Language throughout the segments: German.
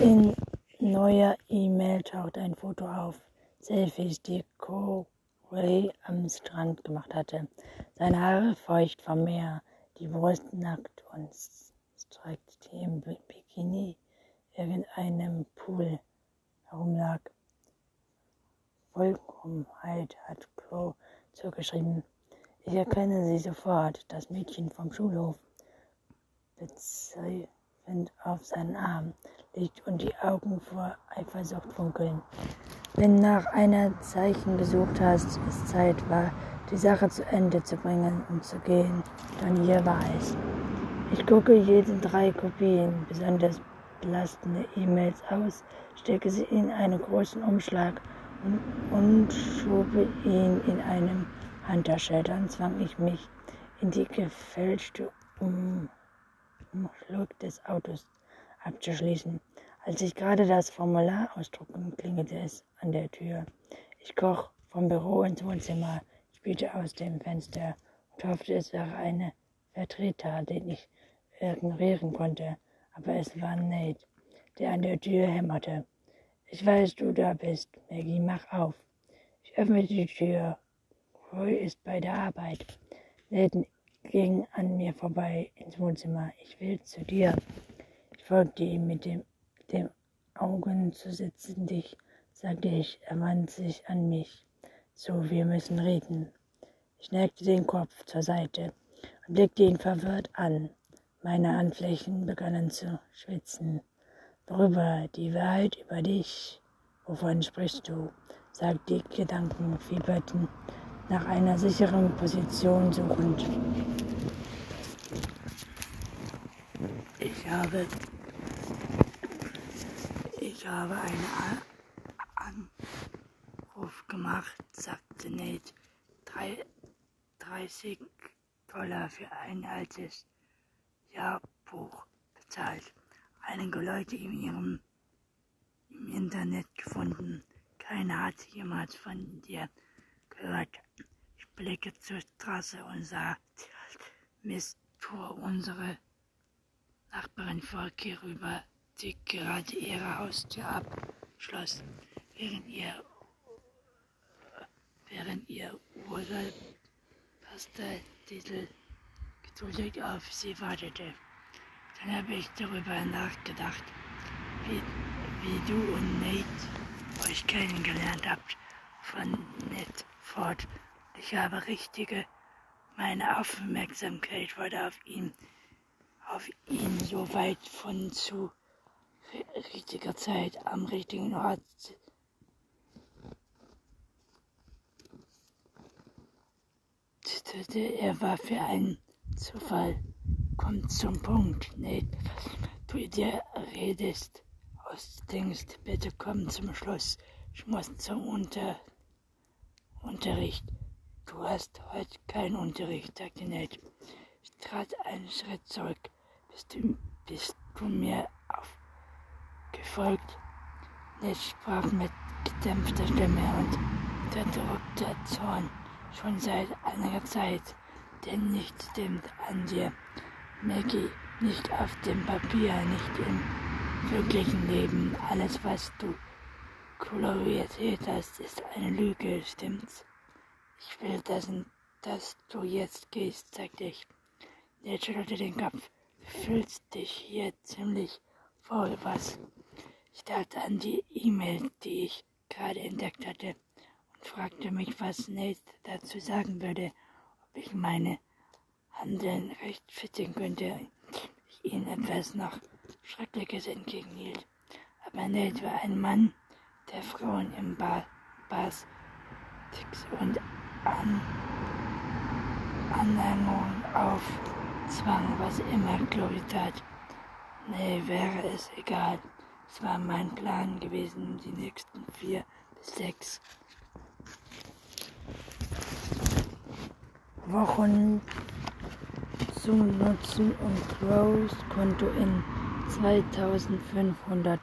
In neuer E-Mail taucht ein Foto auf. Selfies, die Corey am Strand gemacht hatte. Seine Haare feucht vom Meer, die Brust nackt und streckt im Bikini irgendeinem Pool herumlag. Vollkommenheit hat Chloe zugeschrieben. Ich erkenne sie sofort, das Mädchen vom Schulhof, bezweifelnd auf seinen Arm liegt und die Augen vor Eifersucht funkeln. Wenn nach einer Zeichen gesucht hast, es Zeit war, die Sache zu Ende zu bringen und zu gehen, dann hier war es. Ich gucke jede drei Kopien besonders belastende E-Mails aus, stecke sie in einen großen Umschlag und, und schobe ihn in einem Handtasche. Dann zwang ich mich in die gefälschte um Umschlag des Autos abzuschließen. Als ich gerade das Formular ausdrucken, klingelte es an der Tür. Ich kroch vom Büro ins Wohnzimmer, spielte aus dem Fenster und hoffte, es wäre eine Vertreter, den ich ignorieren konnte. Aber es war Nate, der an der Tür hämmerte. Ich weiß, du da bist. Maggie, mach auf. Ich öffnete die Tür. Roy ist bei der Arbeit. Nate ging an mir vorbei ins Wohnzimmer. Ich will zu dir. Ich folgte ihm mit dem, dem Augen zu sitzen dich, sagte ich. Er wandte sich an mich. So, wir müssen reden. Ich neigte den Kopf zur Seite und blickte ihn verwirrt an. Meine Handflächen begannen zu schwitzen. Worüber die Wahrheit über dich? Wovon sprichst du? sagte die Gedanken fieberten, nach einer sicheren Position suchend. Ich habe, ich habe einen Anruf gemacht, sagte Nate. Drei, 30 Dollar für ein altes Jahrbuch bezahlt. Einige Leute in ihrem im Internet gefunden. Keiner hat jemals von dir gehört. Ich blicke zur Straße und sah Misttor unsere Nachbarin Volke rüber, die gerade ihre Haustür abschloss, während ihr während ihr Urlaub Pasta-Titel geduldig auf sie wartete. Dann habe ich darüber nachgedacht, wie, wie du und Nate euch kennengelernt habt von Ned fort. Ich habe richtige, meine Aufmerksamkeit wurde auf ihn, auf ihn so weit von zu richtiger Zeit am richtigen Ort er war für einen Zufall kommt zum Punkt. Nee, du dir redest, ausdenkst, bitte komm zum Schluss. Ich muss zum Unter Unterricht. Du hast heute keinen Unterricht, sagte Ned. Ich trat einen Schritt zurück. Bist du, bist du mir aufgefolgt? Ned sprach mit gedämpfter Stimme und unterdrückter Zorn. Schon seit einiger Zeit, denn nichts stimmt an dir. Maggie, nicht auf dem Papier, nicht im wirklichen Leben. Alles, was du erzählt hast, ist eine Lüge, stimmt's? Ich will, dass, dass du jetzt gehst, sagte ich. Der schüttelte den Kopf. Du fühlst dich hier ziemlich faul, was? Ich dachte an die E-Mail, die ich gerade entdeckt hatte und fragte mich, was Nate dazu sagen würde, ob ich meine Handeln rechtfertigen könnte, ich ihnen etwas noch Schreckliches entgegenhielt. Aber Ned war ein Mann, der Frauen im Bar, Bars und an Annehmung aufzwang, was immer Chloe tat. Nee, wäre es egal. Es war mein Plan gewesen, die nächsten vier bis sechs Wochen zu nutzen und Rose Konto in 2500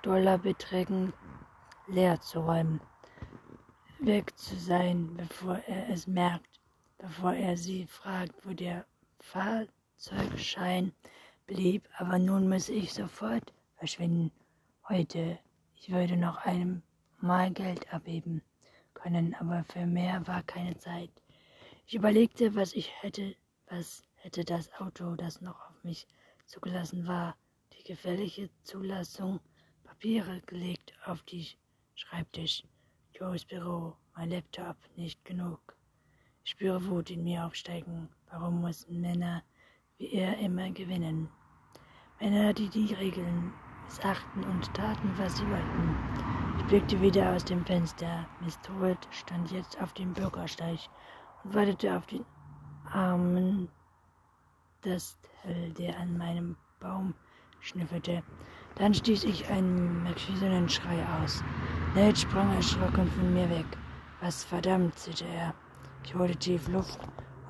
Dollar Beträgen leer zu räumen, weg zu sein, bevor er es merkt, bevor er sie fragt, wo der Fahrzeugschein blieb. Aber nun muss ich sofort verschwinden. Heute, ich würde noch einmal Geld abheben können, aber für mehr war keine Zeit. Ich überlegte, was ich hätte, was hätte das Auto, das noch auf mich zugelassen war, die gefährliche Zulassung, Papiere gelegt auf die Schreibtisch, Joes Büro, mein Laptop, nicht genug. Ich spüre Wut in mir aufsteigen. Warum mussten Männer wie er immer gewinnen? Männer, die die Regeln missachten und taten, was sie wollten. Ich blickte wieder aus dem Fenster. Miss Todd stand jetzt auf dem Bürgersteig und wartete auf den armen Dastel, der an meinem Baum schnüffelte. Dann stieß ich einen merkwürdigen Schrei aus. Ned sprang erschrocken von mir weg. Was verdammt, zitterte er. Ich holte tief Luft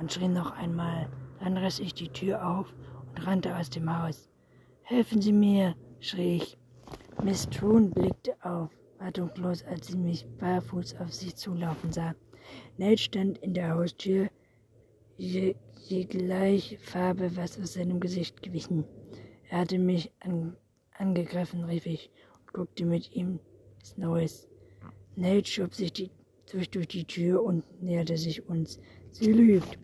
und schrie noch einmal. Dann riss ich die Tür auf und rannte aus dem Haus. Helfen Sie mir, schrie ich. Miss Troon blickte auf, wartungslos, als sie mich barfuß auf sich zulaufen sah. Ned stand in der Haustür, je, je gleich Farbe was aus seinem Gesicht gewichen. Er hatte mich an, angegriffen, rief ich und guckte mit ihm ins Neues. Ned schob sich die, durch, durch die Tür und näherte sich uns. Sie lügt.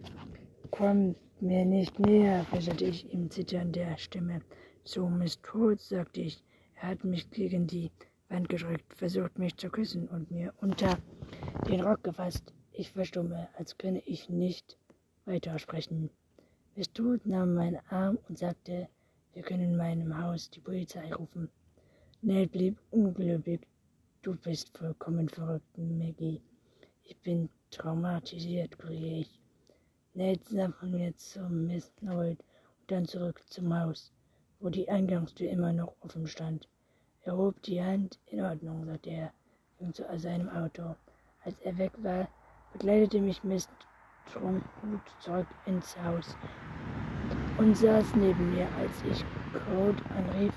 Kommt mir nicht näher, flüsterte ich ihm zitternder Stimme. So, Miss Toad, sagte ich. Er hat mich gegen die Wand gedrückt, versucht mich zu küssen und mir unter den Rock gefasst. Ich verstumme, als könne ich nicht weitersprechen. Miss Toad nahm meinen Arm und sagte, wir können in meinem Haus die Polizei rufen. Nell blieb ungläubig. Du bist vollkommen verrückt, Maggie. Ich bin traumatisiert, kriege ich. Ned sah von mir zum Miss Nold und dann zurück zum Haus wo die Eingangstür immer noch offen stand. Er hob die Hand. In Ordnung, sagte er, ging zu seinem Auto. Als er weg war, begleitete mich Mist Trunkhut zurück ins Haus und saß neben mir, als ich Code anrief.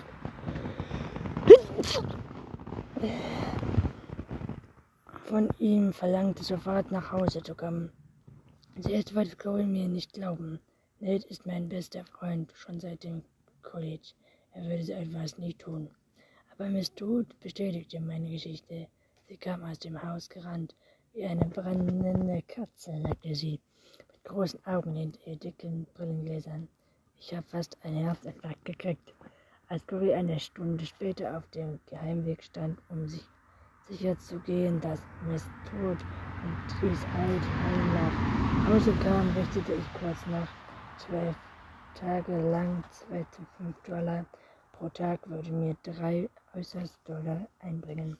Von ihm verlangte, sofort nach Hause zu kommen. Zuerst wollte Chloe mir nicht glauben. Ned ist mein bester Freund, schon seit dem College. Er würde so etwas nie tun. Aber Miss Toad bestätigte meine Geschichte. Sie kam aus dem Haus gerannt, wie eine brennende Katze, sagte sie, mit großen Augen hinter ihr dicken Brillengläsern. Ich habe fast einen Herzinfarkt gekriegt, als Cory eine Stunde später auf dem Geheimweg stand, um sich sicher zu gehen, dass Miss Toad und Tries halt heim nach Hause kam, richtete ich kurz nach zwölf Tage lang 2 zu 5 Dollar pro Tag würde mir drei äußerst Dollar einbringen.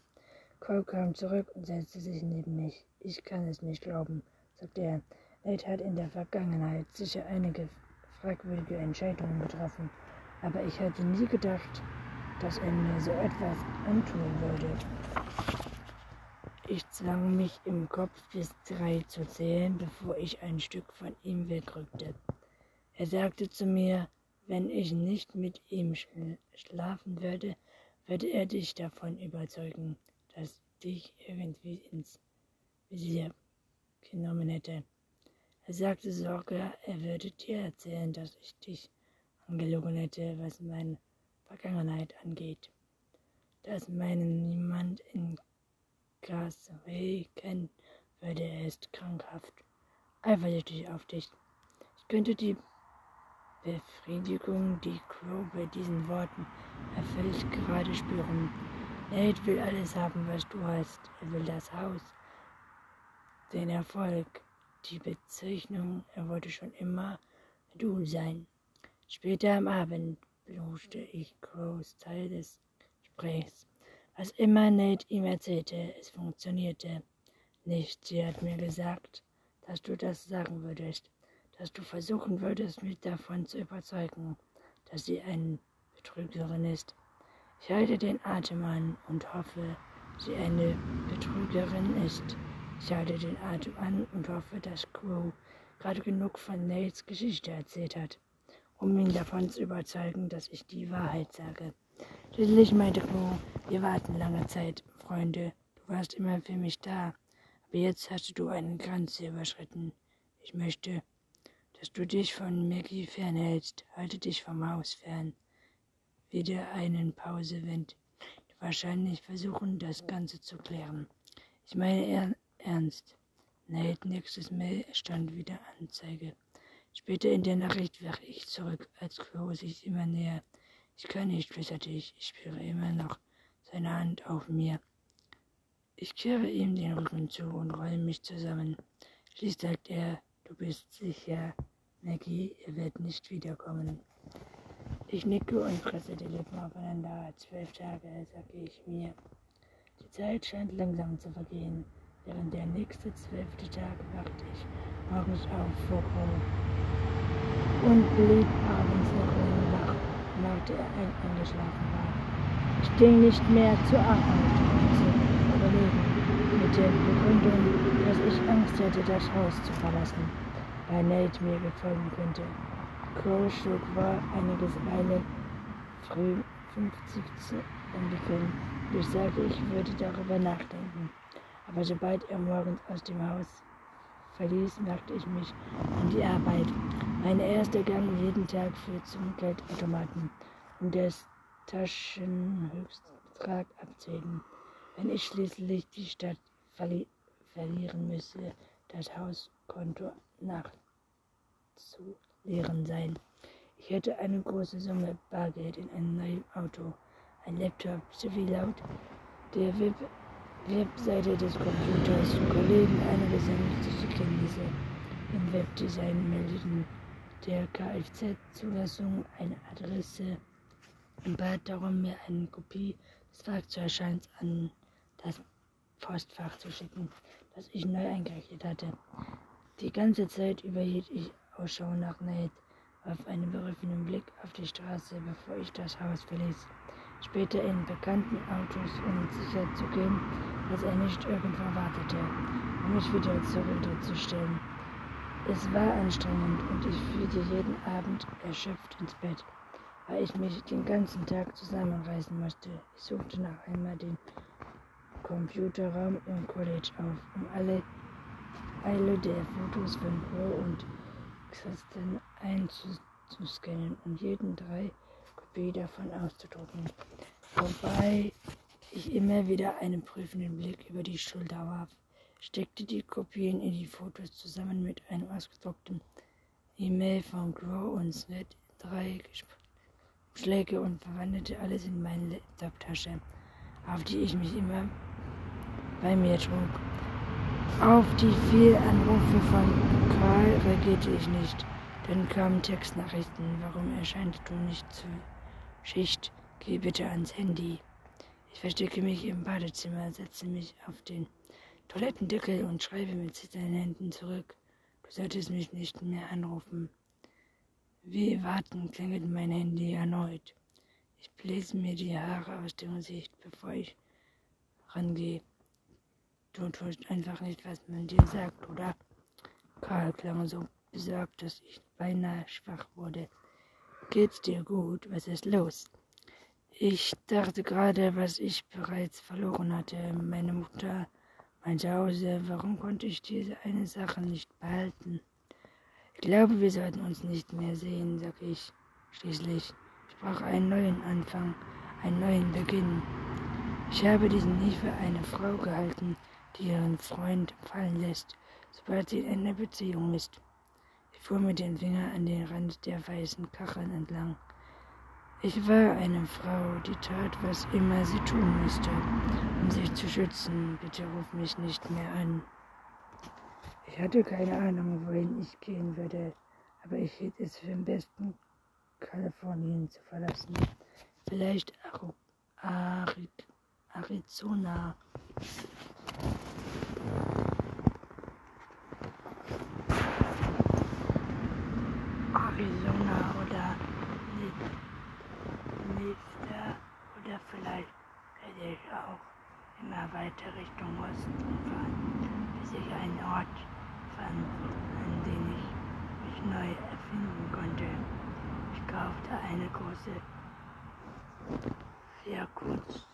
Cole kam zurück und setzte sich neben mich. Ich kann es nicht glauben, sagte er. Nate hat in der Vergangenheit sicher einige fragwürdige Entscheidungen getroffen, aber ich hätte nie gedacht, dass er mir so etwas antun würde. Ich zwang mich im Kopf bis drei zu zählen, bevor ich ein Stück von ihm wegrückte. Er sagte zu mir, wenn ich nicht mit ihm schlafen würde, würde er dich davon überzeugen, dass dich irgendwie ins Visier genommen hätte. Er sagte sogar, er würde dir erzählen, dass ich dich angelogen hätte, was meine Vergangenheit angeht. Dass meinen niemand in Casaway kennt, würde er ist krankhaft, eifersüchtig auf dich. Ich könnte die Befriedigung, die Crow bei diesen Worten erfüllt gerade spüren. Nate will alles haben, was du hast. Er will das Haus, den Erfolg, die Bezeichnung. Er wollte schon immer du sein. Später am Abend beluschte ich Crows Teil des Gesprächs. Was immer Nate ihm erzählte, es funktionierte nicht. Sie hat mir gesagt, dass du das sagen würdest dass du versuchen würdest, mich davon zu überzeugen, dass sie eine Betrügerin ist. Ich halte den Atem an und hoffe, sie eine Betrügerin ist. Ich halte den Atem an und hoffe, dass Crow gerade genug von Nates Geschichte erzählt hat, um ihn davon zu überzeugen, dass ich die Wahrheit sage. Schließlich meinte Crow, wir warten lange Zeit, Freunde. Du warst immer für mich da, aber jetzt hast du eine Grenze überschritten. Ich möchte, dass du dich von Maggie fernhältst. Halte dich vom Haus fern. wieder einen Pause, wenn wahrscheinlich versuchen, das Ganze zu klären. Ich meine er ernst. Nate, nächstes Mail stand wieder Anzeige. Später in der Nachricht wache ich zurück, als Chloe sich immer näher. Ich kann nicht, flüsterte ich. Ich spüre immer noch seine Hand auf mir. Ich kehre ihm den Rücken zu und rolle mich zusammen. Schließlich sagt er, du bist sicher, Maggie, er wird nicht wiederkommen. Ich nicke und presse die Lippen aufeinander. Zwölf Tage, sage ich mir. Die Zeit scheint langsam zu vergehen. Während der nächste zwölfte Tag wachte ich morgens auf vor und blieb abends noch lange wach, nachdem er eingeschlafen war. Ich ging nicht mehr zur Arbeit, um zu überlegen, mit der Begründung, dass ich Angst hätte, das Haus zu verlassen, weil Nate mir befolgen könnte. Crowshook war einige Weile früh 50 zu entwickeln. Ich sagte, ich würde darüber nachdenken. Aber sobald er morgens aus dem Haus verließ, machte ich mich an die Arbeit. Mein erster Gang jeden Tag führt zum Geldautomaten, um das Taschenhöchstbetrag abzuheben. Wenn ich schließlich die Stadt verlieren müsse, das Hauskonto nachzuleeren sein. Ich hätte eine große Summe Bargeld in einem neuen Auto, ein Laptop sowie laut der Web Webseite des Computers. Kollegen einige sämtliche Kenntnisse im Webdesign meldeten der Kfz-Zulassung eine Adresse und bat darum, mir eine Kopie des Fahrzeugscheins an das Postfach zu schicken, das ich neu eingerichtet hatte. Die ganze Zeit über hielt ich Ausschau nach Nate, warf einen berufenen Blick auf die Straße, bevor ich das Haus verließ später in bekannten Autos, um sicher zu gehen, dass er nicht irgendwo wartete, um mich wieder zur Rede zu stellen. Es war anstrengend und ich fiel jeden Abend erschöpft ins Bett, weil ich mich den ganzen Tag zusammenreißen musste. Ich suchte nach einmal den Computerraum im College auf, um alle Eile der Fotos von Crow und Kristen einzuscannen und jeden drei Kopie davon auszudrucken, wobei ich immer wieder einen prüfenden Blick über die Schulter warf, steckte die Kopien in die Fotos zusammen mit einem ausgedruckten E-Mail von Grow und Sned drei Schläge und verwandelte alles in meine Laptoptasche, auf die ich mich immer bei mir trug. Auf die vielen Anrufe von Karl reagierte ich nicht. Dann kamen Textnachrichten. Warum erscheint du nicht zu Schicht, geh bitte ans Handy. Ich verstecke mich im Badezimmer, setze mich auf den Toilettendeckel und schreibe mit zitternden Händen zurück. Du solltest mich nicht mehr anrufen. Wie warten klingelt mein Handy erneut. Ich bläse mir die Haare aus dem Gesicht, bevor ich rangehe. Du tust einfach nicht, was man dir sagt, oder? Karl klang so besorgt, dass ich beinahe schwach wurde. Geht's dir gut? Was ist los? Ich dachte gerade, was ich bereits verloren hatte. Meine Mutter, mein Zuhause. Warum konnte ich diese eine Sache nicht behalten? Ich glaube, wir sollten uns nicht mehr sehen, sag ich schließlich. Ich brauche einen neuen Anfang, einen neuen Beginn. Ich habe diesen nie für eine Frau gehalten, die ihren Freund fallen lässt, sobald sie in einer Beziehung ist. Ich fuhr mit dem Finger an den Rand der weißen Kacheln entlang. Ich war eine Frau, die tat, was immer sie tun musste, um sich zu schützen. Bitte ruf mich nicht mehr an. Ich hatte keine Ahnung, wohin ich gehen würde, aber ich hielt es für den besten, Kalifornien zu verlassen. Vielleicht Arizona. Arizona oder Nevada oder vielleicht werde ich auch immer weiter Richtung Osten fahren, bis ich einen Ort fand, an dem ich mich neu erfinden konnte. Ich kaufte eine große Vierkurz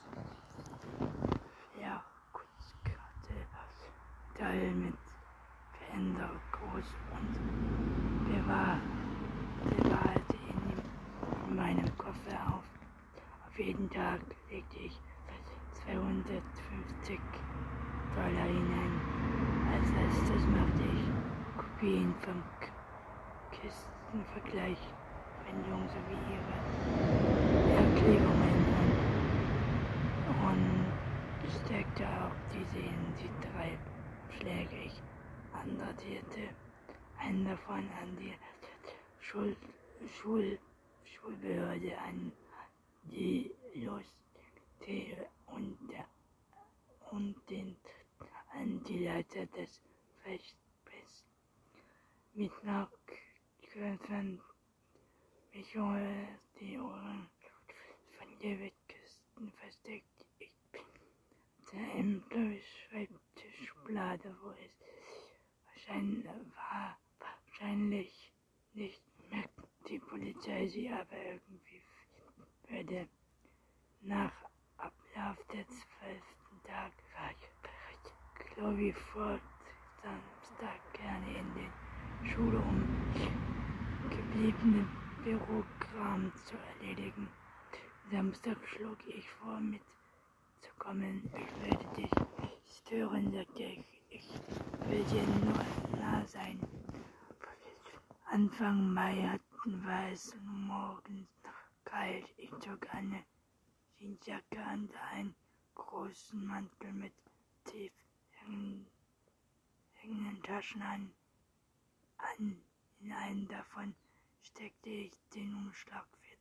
Vierkurzkarte Teil mit Fender groß und bewahr, bewahrte ihn in meinem Koffer auf. Auf jeden Tag legte ich 250 Dollar hinein. Als erstes machte ich Kopien vom Kistenvergleich, Verwendung sowie ihre Erklärungen und, steckte auch diese in die drei Schläge. Ich andatierte einen davon an die Schul Schul Schulbehörde an die Lustete und, der, und den, an die Leiter des Festes. Mit Nachkürzen Michael die Ohren von David Küsten versteckt. Ich bin der im Schreibtischschublade, wo es wahrscheinlich war, wahrscheinlich nicht merkt die Polizei sie aber irgendwie würde. Nach Ablauf des zwölften Tages war ich Chloe vor Samstag gerne in den Schule, um gebliebene Bürokram zu erledigen. Samstag schlug ich vor, mitzukommen. Ich werde dich stören, sagte ich. Ich will dir nur nah sein. Anfang Mai hatten wir es morgens kalt. Ich zog eine Jeansjacke an, einen großen Mantel mit tief hängenden Taschen an. an. In einen davon steckte ich den Umschlag für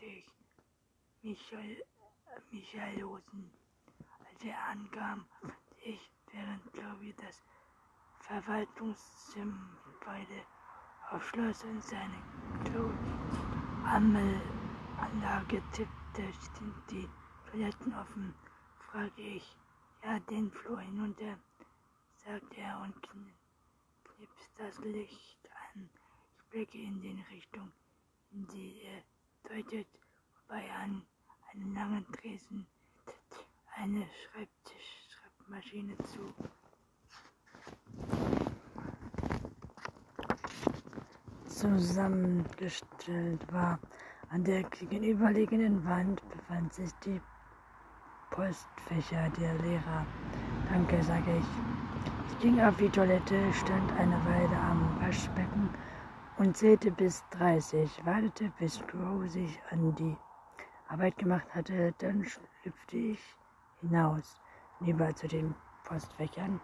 dich. Michael, Michael losen. Als er ankam, ich, während Chloe das Verwaltungszimmer beide aufschloss und seine Kloammelanlage tippte, sind die Toiletten offen, fragte ich. Ja, den Flur hinunter, sagte er und knipst das Licht an. Ich blicke in die Richtung, in die er deutet, wobei an einem langen Tresen eine Schreibtischschreibmaschine zu. zusammengestellt war. An der gegenüberliegenden Wand befand sich die Postfächer der Lehrer. Danke, sage ich. Ich ging auf die Toilette, stand eine Weile am Waschbecken und zählte bis 30, wartete, bis Crow sich an die Arbeit gemacht hatte, dann schlüpfte ich hinaus, lieber zu den Postfächern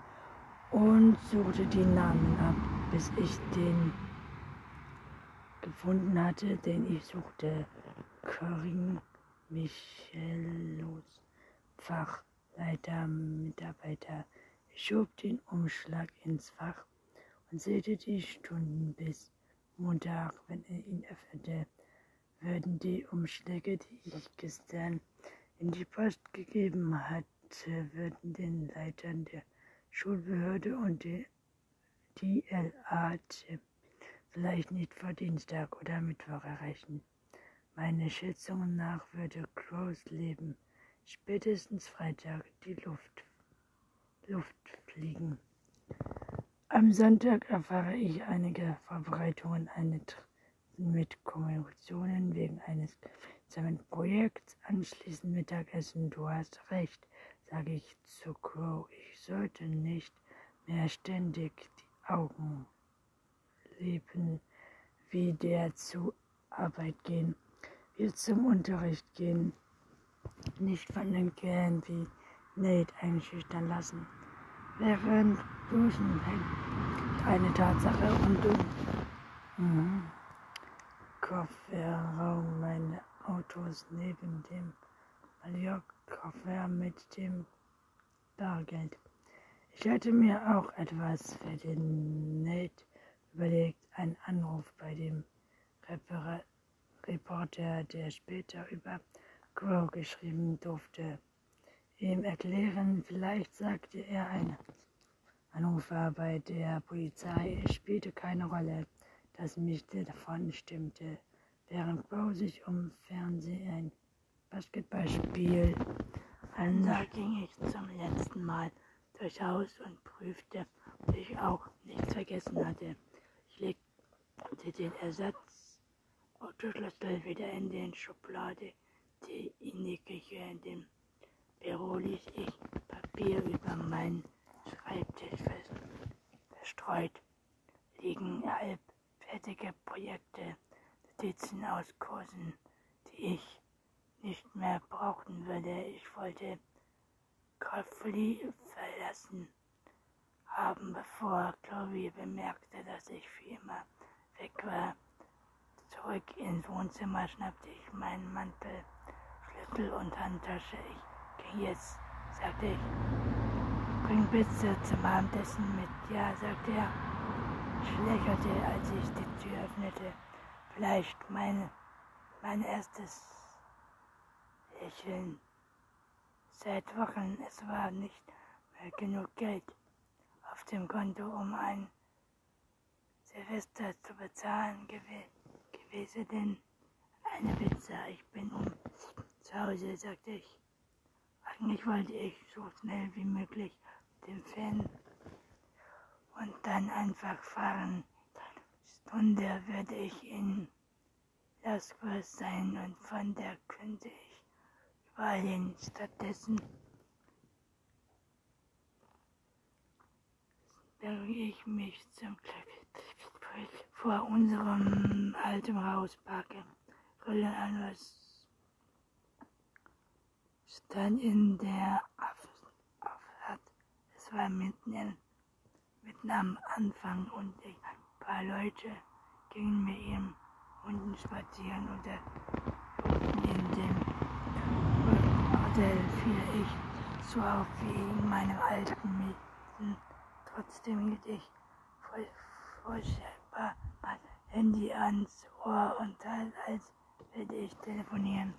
und suchte die Namen ab, bis ich den gefunden hatte, den ich suchte. Corinne Michelos, Fachleiter, Mitarbeiter. Ich schob den Umschlag ins Fach und zählte die Stunden bis Montag, wenn er ihn öffnete, würden die Umschläge, die ich gestern in die Post gegeben hatte, würden den Leitern der Schulbehörde und die DLA vielleicht nicht vor Dienstag oder Mittwoch erreichen. Meine Schätzungen nach würde Crows Leben spätestens Freitag die Luft, Luft fliegen. Am Sonntag erfahre ich einige Vorbereitungen mit Kommunikationen wegen eines gemeinsamen Projekts. Anschließend Mittagessen. Du hast recht, sage ich zu Crow. Ich sollte nicht mehr ständig die Augen leben, wie der zur Arbeit gehen, wie zum Unterricht gehen, nicht von den Kerlen wie Nate einschüchtern lassen. Während Duschen eine Tatsache und du mhm. Kofferraum meine Autos neben dem Mallorca-Koffer mit dem Bargeld. Ich hätte mir auch etwas für den Nate überlegt, einen Anruf bei dem Repar Reporter, der später über Crow geschrieben durfte, ihm erklären. Vielleicht sagte er ein Anrufer bei der Polizei. Es spielte keine Rolle, dass mich davon stimmte, während Crow sich um Fernsehen ein Basketballspiel ansah, ging ich zum letzten Mal durchs Haus und prüfte, ob ich auch nichts vergessen hatte den Ersatz? Autoschlüssel wieder in den Schublade. Die in die Küche, dem Büro ließ ich Papier über meinen Schreibtisch verstreut, liegen halbfertige Projekte, Notizen aus Kursen, die ich nicht mehr brauchen würde. Ich wollte Coffee verlassen haben, bevor Chloe bemerkte, dass ich für immer weg war. Zurück ins Wohnzimmer schnappte ich meinen Mantel, Schlüssel und Handtasche. Ich ging jetzt, sagte ich. Bring Pizza zum Abendessen mit. Ja, sagte er. Ich lächelte, als ich die Tür öffnete. Vielleicht mein, mein erstes Lächeln seit Wochen. Es war nicht mehr genug Geld auf dem Konto, um ein Silvester zu bezahlen gewesen, denn eine Pizza. Ich bin um zu Hause, sagte ich. Eigentlich wollte ich so schnell wie möglich den Fan und dann einfach fahren. Stunde würde ich in Las Vegas sein und von der könnte ich überall hin. Stattdessen berge ich mich zum Glück vor unserem alten Haus, parke, rolle an was stand in der Auffahrt. Es war mitten, mitten am Anfang und ein paar Leute gingen mit ihren Hunden spazieren oder in dem Hotel fiel ich so auf wie in meinem alten Mieten. Trotzdem hielt ich voll, vorstellbar mein Handy ans Ohr und tat, als würde ich telefonieren,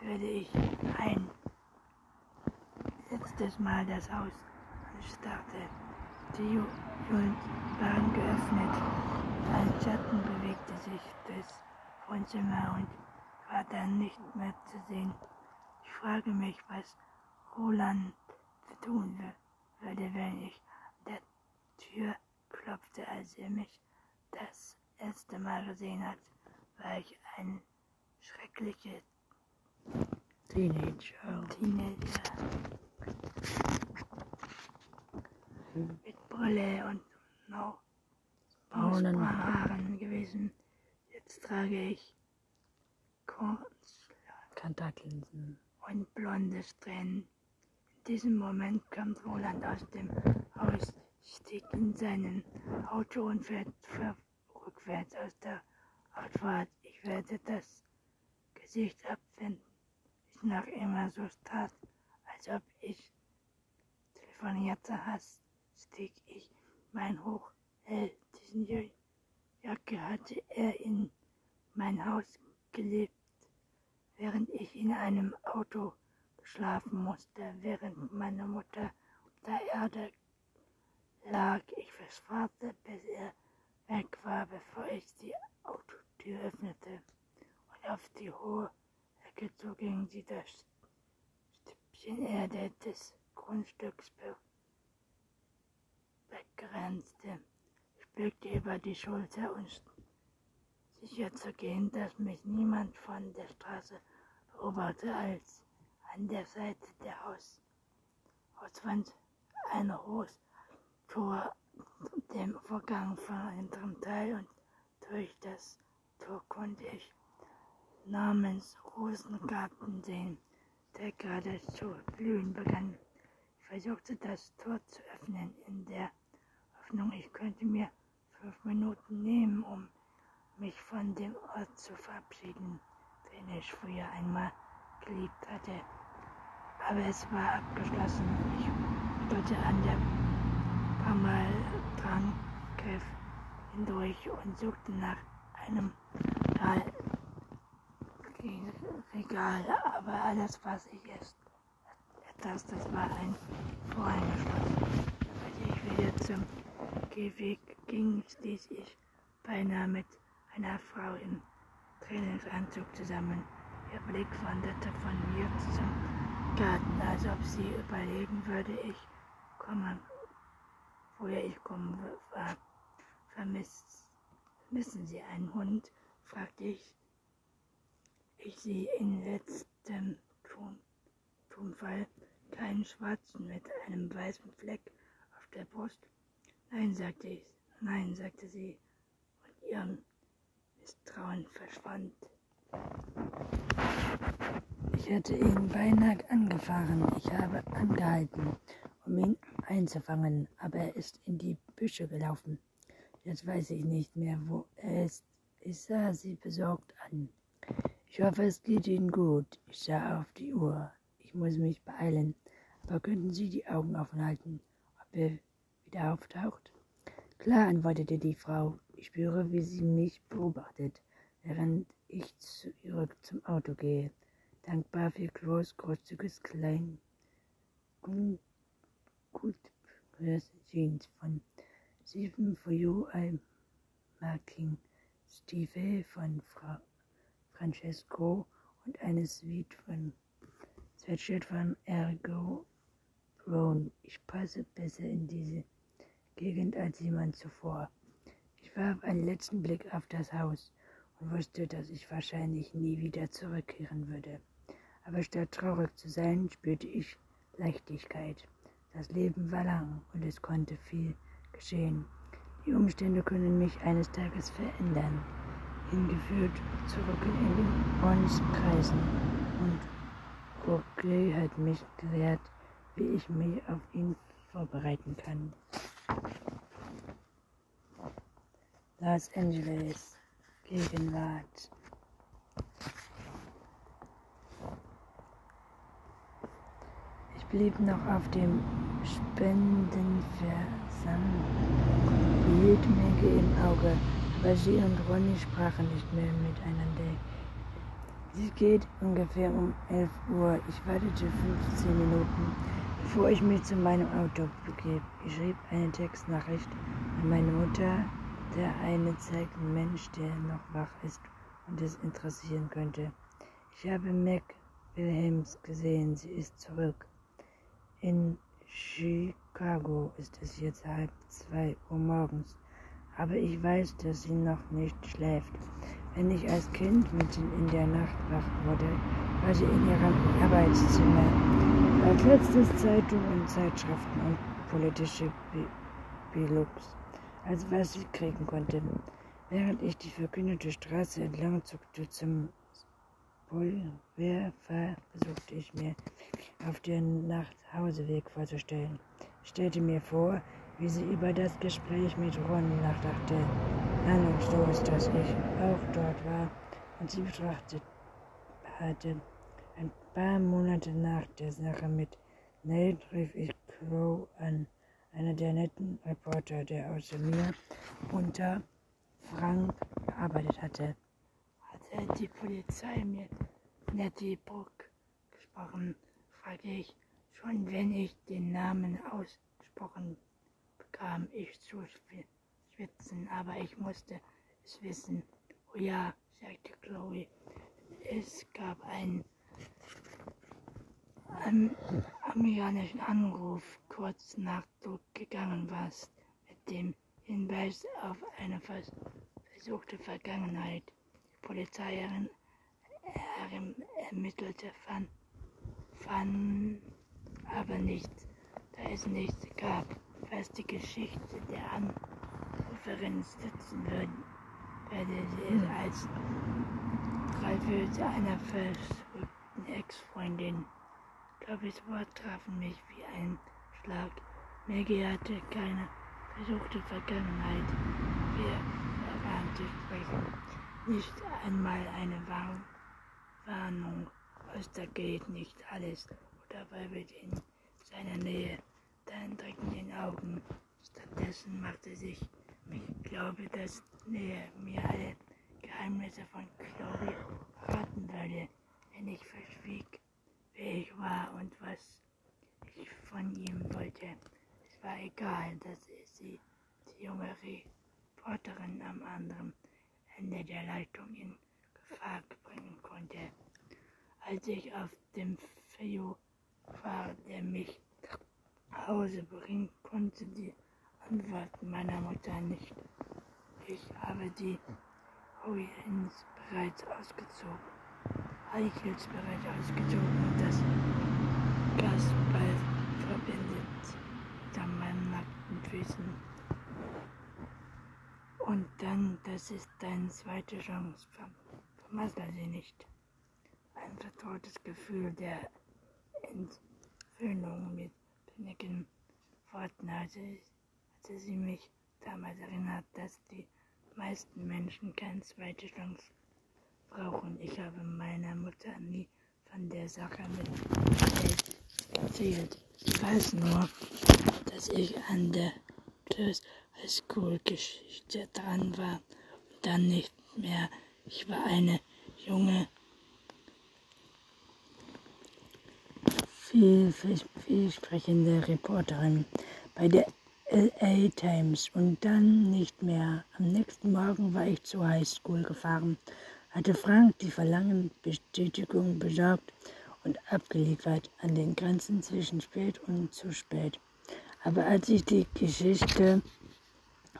würde ich ein letztes Mal das Haus anstarrte. Die Türen waren geöffnet. Ein Schatten bewegte sich durchs Wohnzimmer und war dann nicht mehr zu sehen. Ich frage mich, was Roland tun würde, wenn ich an der Tür klopfte, als er mich das erste Mal gesehen hat, war ich ein schrecklicher Teenager. Teenager mit Brille und no, braunen Haaren gewesen. Jetzt trage ich Kontaktlinsen und blonde Strähnen. In diesem Moment kommt Roland aus dem Haus, stieg in seinen Auto und fährt rückwärts aus der Autofahrt. Ich werde das Gesicht abwenden. Ich noch immer so tat, als ob ich telefonierte hast stieg ich mein Hoch. Äh, diesen Jacke hatte er in mein Haus gelebt, während ich in einem Auto schlafen musste, während meine Mutter auf der Erde lag. Ich verschwarte, bis er weg war, bevor ich die Autotür öffnete und auf die hohe Ecke zuging, die das Stückchen Erde des Grundstücks weggrenzte. Ich blickte über die Schulter und sicher zu gehen, dass mich niemand von der Straße beobachtete, als an der Seite der Haus, Hauswand ein hohes Tor dem Vorgang von hinterem Teil und durch das Tor konnte ich namens Rosengarten sehen, der gerade zu blühen begann. Ich versuchte das Tor zu öffnen in der Hoffnung, ich könnte mir fünf Minuten nehmen, um mich von dem Ort zu verabschieden, den ich früher einmal geliebt hatte. Aber es war abgeschlossen. Ich wollte an der Pamaldrangriff hindurch und suchte nach einem Regal, aber alles, was ich erst etwas, das war ein Vorhängeschloss. Als ich wieder zum Gehweg ging, stieß ich beinahe mit einer Frau im Trainingsanzug zusammen. Ihr Blick wanderte von mir zum Garten, als ob sie überlegen würde, ich komme, woher ich komme, war. Vermiss, vermissen Sie einen Hund? fragte ich. ich sehe in letztem Tonfall keinen Schwarzen mit einem weißen Fleck auf der Brust. Nein, sagte ich. Nein, sagte sie, und ihrem Misstrauen verschwand. Ich hätte ihn beinahe angefahren. Ich habe angehalten, um ihn einzufangen, aber er ist in die Büsche gelaufen. Jetzt weiß ich nicht mehr, wo er ist. Ich sah sie besorgt an. Ich hoffe, es geht Ihnen gut. Ich sah auf die Uhr. Ich muss mich beeilen. Aber könnten Sie die Augen offen halten, ob er wieder auftaucht? Klar, antwortete die Frau. Ich spüre, wie sie mich beobachtet, während ich zurück zum Auto gehe. Dankbar für Klos großzügiges Klein. Gut, gut Jeans von You I'm Marking Stiefel von Fra Francesco und eine Suite von Sweatshirt von Ergo Brown. Ich passe besser in diese Gegend als jemand zuvor. Ich warf einen letzten Blick auf das Haus und wusste, dass ich wahrscheinlich nie wieder zurückkehren würde. Aber statt traurig zu sein, spürte ich Leichtigkeit. Das Leben war lang und es konnte viel geschehen. Die Umstände können mich eines Tages verändern. Hingeführt zurück in den Freundeskreisen und Roque hat mich gelehrt, wie ich mich auf ihn vorbereiten kann. Los Angeles, Gegenwart. Ich blieb noch auf dem Spendenversammlung, behielt Maggie im Auge, aber sie und Ronny sprachen nicht mehr miteinander. Es geht ungefähr um 11 Uhr. Ich wartete 15 Minuten, bevor ich mich zu meinem Auto begeb. Ich schrieb eine Textnachricht an meine Mutter, der eine zeigt einen Mensch, der noch wach ist und es interessieren könnte. Ich habe Mac Wilhelms gesehen, sie ist zurück. In Chicago ist es jetzt halb zwei Uhr morgens, aber ich weiß, dass sie noch nicht schläft. Wenn ich als Kind mitten in der Nacht wach wurde, war sie in ihrem Arbeitszimmer. Als letztes Zeitungen und Zeitschriften und politische Bilogs als was ich kriegen konnte. Während ich die verkündete Straße entlang zuckte zum Polverfahr, versuchte ich mir auf den Nachhauseweg vorzustellen. Ich stellte mir vor, wie sie über das Gespräch mit Ron nachdachte, ahnungslos, dass ich auch dort war und sie betrachtet hatte. Ein paar Monate nach der Sache mit Nate rief ich Crow an einer der netten Reporter, der außer mir unter Frank gearbeitet hatte. Hatte die Polizei mir Nettie Brook gesprochen, fragte ich, schon wenn ich den Namen ausgesprochen bekam, ich zu schwitzen, aber ich musste es wissen. Oh ja, sagte Chloe, es gab einen amerikanischen Anruf kurz nach du gegangen warst, mit dem Hinweis auf eine versuchte Vergangenheit. Polizei ermittelte, fand, fand aber nichts, da es nichts gab, was die Geschichte der Anruferin stützen würde, werde sie es als Dreiviertel einer verrückten Ex-Freundin Tobbys Wort trafen mich wie ein Schlag. Maggie hatte keine versuchte Vergangenheit, wir daran zu sprechen. Nicht einmal eine Warn Warnung. Oster geht nicht alles oder wabbelt in seiner Nähe, dann drücken den Augen. Stattdessen machte sich, ich glaube, dass Nähe mir alle Geheimnisse von Chloe verraten würde, wenn ich verschwieg wer ich war und was ich von ihm wollte. Es war egal, dass sie, die junge Reporterin am anderen Ende der Leitung in Gefahr bringen konnte. Als ich auf dem Feo war, der mich nach Hause bringen konnte, die Antwort meiner Mutter nicht. Ich habe die Ruins bereits ausgezogen. Eichelsbereit ausgezogen und das Gasball verbindet an meinen nackten Füßen. Und dann, das ist deine zweite Chance. Vermassle sie nicht. Ein vertrautes Gefühl der Entwöhnung mit pennigen Worten hatte, hatte sie mich damals erinnert, dass die meisten Menschen keine zweite Chance brauchen. Ich habe meiner Mutter nie von der Sache mit erzählt. Ich weiß nur, dass ich an der Tschüss High School Geschichte dran war und dann nicht mehr. Ich war eine junge, vielsprechende Reporterin bei der LA Times und dann nicht mehr. Am nächsten Morgen war ich zur High School gefahren, hatte Frank die verlangene Bestätigung besorgt und abgeliefert an den Grenzen zwischen spät und zu spät. Aber als ich die Geschichte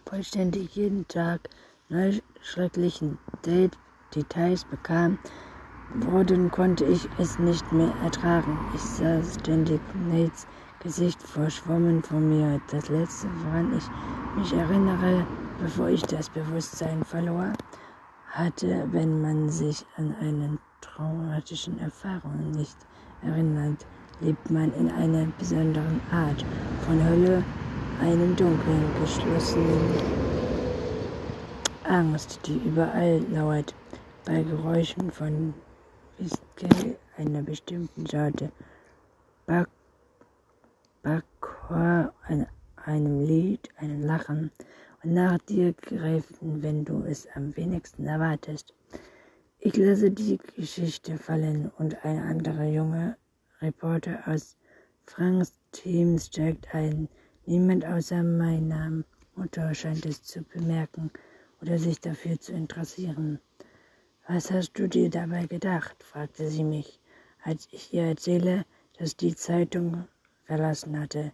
vollständig jeden Tag neue schrecklichen Details bekam, wurden konnte ich es nicht mehr ertragen. Ich sah ständig Nates Gesicht verschwommen von mir. Das letzte, woran ich mich erinnere, bevor ich das Bewusstsein verlor, hatte, wenn man sich an eine traumatischen Erfahrung nicht erinnert, lebt man in einer besonderen Art von Hölle, einem dunklen, geschlossenen Angst, die überall lauert, bei Geräuschen von Whisky einer bestimmten Sorte. Back Backchor, einem Lied, einem Lachen und nach dir greifen, wenn du es am wenigsten erwartest. Ich lasse die Geschichte fallen und ein anderer junge Reporter aus Franks Team steigt ein. Niemand außer meiner Mutter scheint es zu bemerken oder sich dafür zu interessieren. Was hast du dir dabei gedacht? fragte sie mich, als ich ihr erzähle, dass die Zeitung verlassen hatte.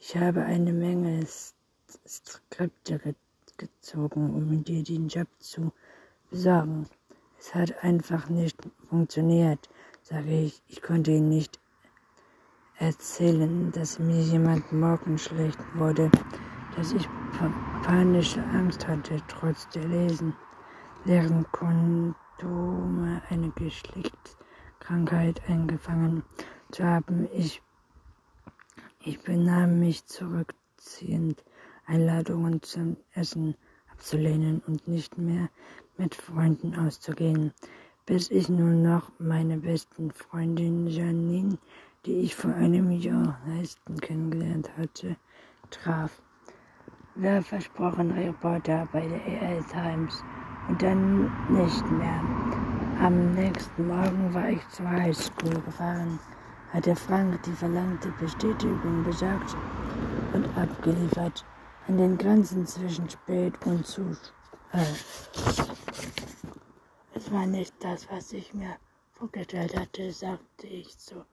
Ich habe eine Menge Skripte ge gezogen, um dir den Job zu besorgen. Es hat einfach nicht funktioniert, sage ich. Ich konnte ihn nicht erzählen, dass mir jemand morgen schlecht wurde, dass ich panische Angst hatte, trotz der Lesen, leeren Kondome eine Geschlechtskrankheit eingefangen zu haben. Ich ich benahm mich zurückziehend, Einladungen zum Essen abzulehnen und nicht mehr mit Freunden auszugehen, bis ich nur noch meine besten Freundin Janine, die ich vor einem Jahr leisten kennengelernt hatte, traf. Wer versprochen Reporter bei der AL Times und dann nicht mehr. Am nächsten Morgen war ich zur High School gefahren hatte Frank die verlangte Bestätigung besorgt und abgeliefert an den Grenzen zwischen spät und zu. Äh, es war nicht das, was ich mir vorgestellt hatte, sagte ich zu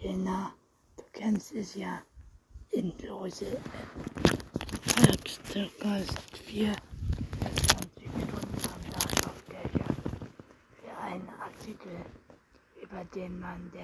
Jenna. Du kennst es ja. Endlose höchste Kost 24 Stunden am Tag auf Jagd für einen Artikel, über den man der